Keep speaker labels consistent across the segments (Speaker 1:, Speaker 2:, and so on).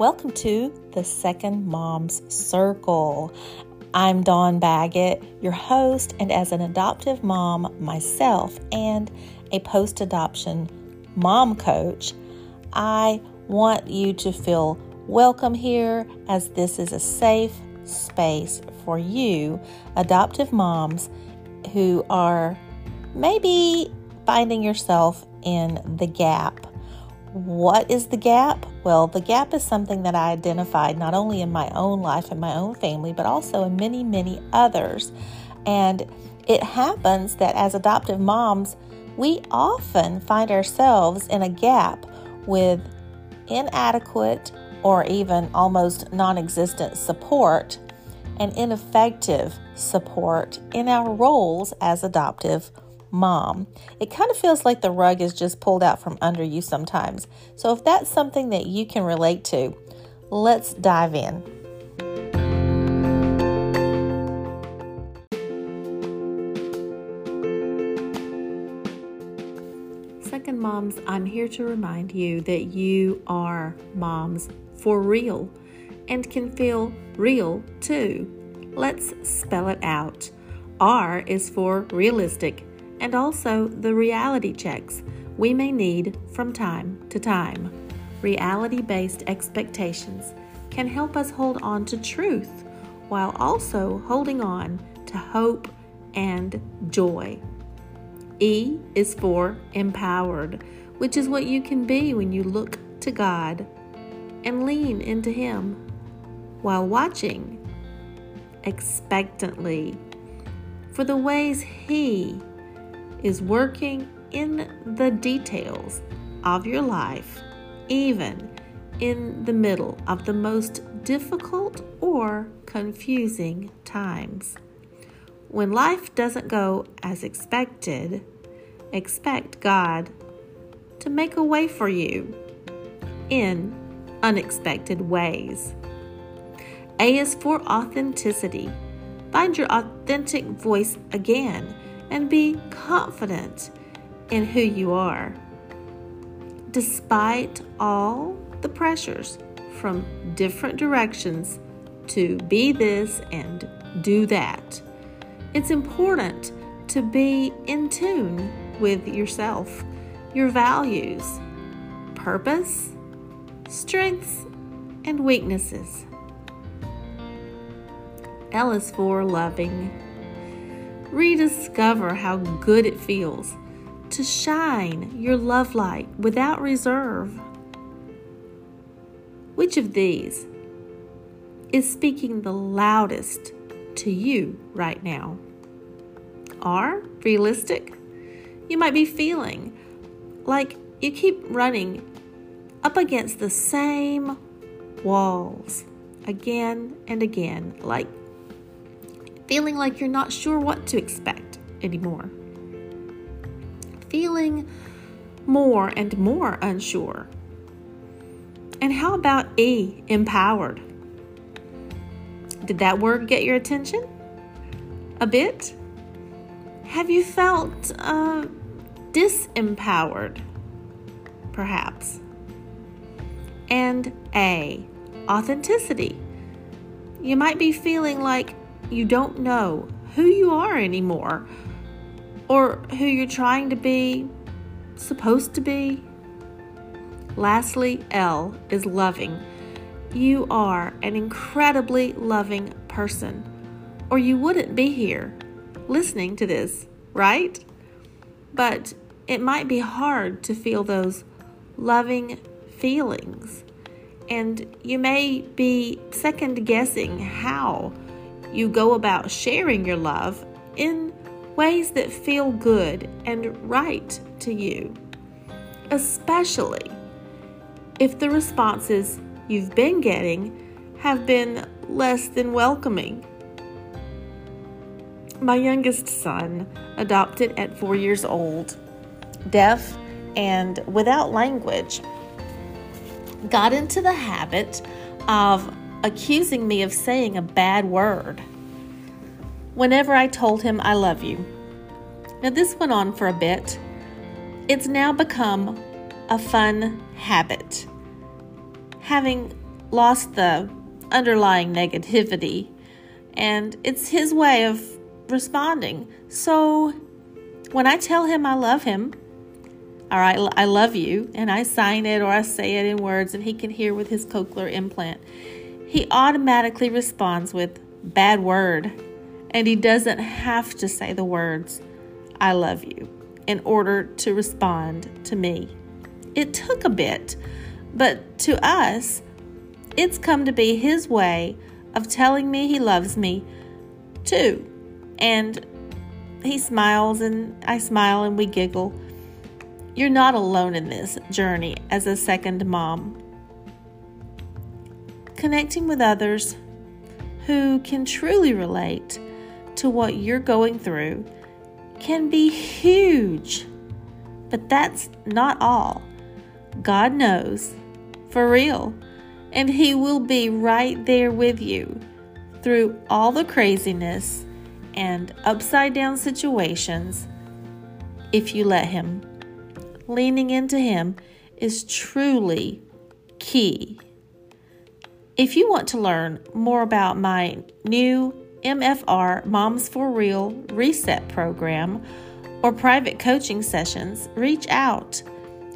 Speaker 1: Welcome to the Second Mom's Circle. I'm Dawn Baggett, your host, and as an adoptive mom myself and a post adoption mom coach, I want you to feel welcome here as this is a safe space for you, adoptive moms who are maybe finding yourself in the gap. What is the gap? Well, the gap is something that I identified not only in my own life and my own family, but also in many, many others. And it happens that as adoptive moms, we often find ourselves in a gap with inadequate or even almost non existent support and ineffective support in our roles as adoptive mom. It kind of feels like the rug is just pulled out from under you sometimes. So, if that's something that you can relate to, let's dive in. Second Moms, I'm here to remind you that you are moms for real and can feel real too. Let's spell it out. R is for realistic and also the reality checks we may need from time to time. Reality based expectations can help us hold on to truth while also holding on to hope and joy. E is for empowered, which is what you can be when you look to God and lean into Him while watching expectantly for the ways He is working in the details of your life, even in the middle of the most difficult or confusing times. When life doesn't go as expected, expect God to make a way for you in unexpected ways. A is for authenticity. Find your authentic voice again and be confident in who you are. Despite all the pressures from different directions to be this and do that, it's important to be in tune with yourself, your values, purpose, strengths, and weaknesses. L is for loving rediscover how good it feels to shine your love light without reserve. Which of these is speaking the loudest to you right now? Are realistic? You might be feeling like you keep running up against the same walls again and again, like feeling like you're not sure what to expect anymore, feeling more and more unsure. And how about E, empowered? Did that word get your attention? A bit? Have you felt uh, disempowered? Perhaps. And A, authenticity. You might be feeling like you don't know who you are anymore or who you're trying to be, supposed to be. Lastly, L is loving. You are an incredibly loving person, or you wouldn't be here listening to this, right? But it might be hard to feel those loving feelings, and you may be second guessing how you go about sharing your love in ways that feel good and right to you, especially if the responses you've been getting have been less than welcoming. My youngest son, adopted at four years old, deaf and without language, got into the habit of accusing me of saying a bad word whenever I told him I love you. Now, this went on for a bit. It's now become a fun habit. Having lost the underlying negativity, and it's his way of responding. So when I tell him I love him, or I, I love you, and I sign it or I say it in words, and he can hear with his cochlear implant, he automatically responds with bad word, and he doesn't have to say the words I love you in order to respond to me. It took a bit, but to us, it's come to be his way of telling me he loves me too. And he smiles and I smile and we giggle. You're not alone in this journey as a second mom. Connecting with others who can truly relate to what you're going through can be huge. But that's not all. God knows, for real, and He will be right there with you through all the craziness and upside down situations if you let Him. Leaning into Him is truly key. If you want to learn more about my new MFR Moms for Real Reset program or private coaching sessions, reach out.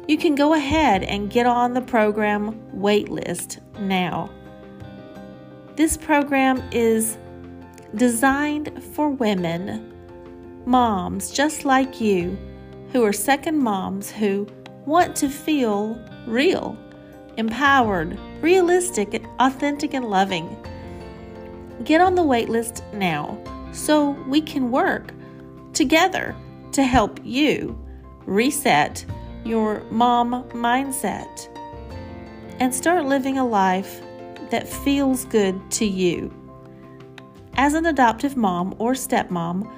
Speaker 1: You can go ahead and get on the program waitlist now. This program is designed for women, moms just like you, who are second moms who want to feel real, empowered, realistic, authentic, and loving. Get on the waitlist now so we can work together to help you reset your mom mindset and start living a life that feels good to you. As an adoptive mom or stepmom,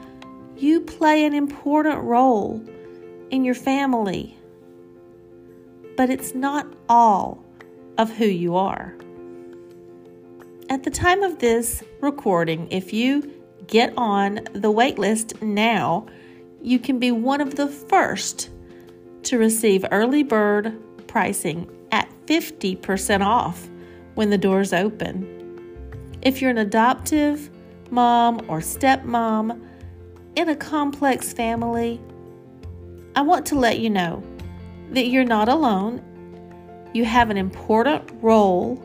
Speaker 1: you play an important role in your family, but it's not all of who you are. At the time of this recording, if you get on the waitlist now, you can be one of the first to receive early bird pricing at 50% off when the doors open. If you're an adoptive mom or stepmom in a complex family, I want to let you know that you're not alone. You have an important role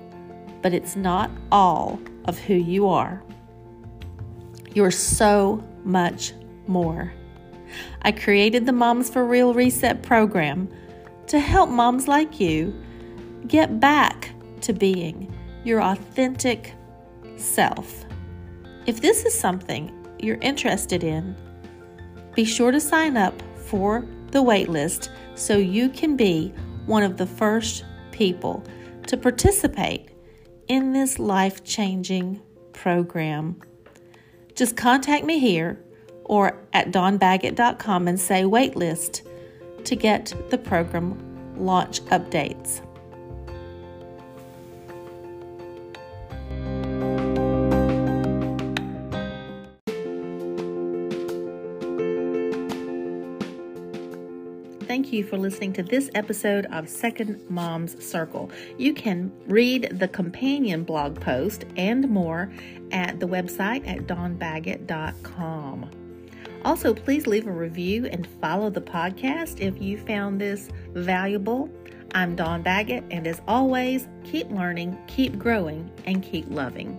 Speaker 1: but it's not all of who you are. You're so much more. I created the Moms for Real Reset program to help moms like you get back to being your authentic self. If this is something you're interested in, be sure to sign up for the waitlist so you can be one of the first people to participate in this life changing program. Just contact me here or at dawnbaggett.com and say waitlist to get the program launch updates. Thank you for listening to this episode of Second Mom's Circle. You can read the companion blog post and more at the website at dawnbaggett.com. Also, please leave a review and follow the podcast if you found this valuable. I'm Dawn Baggett, and as always, keep learning, keep growing, and keep loving.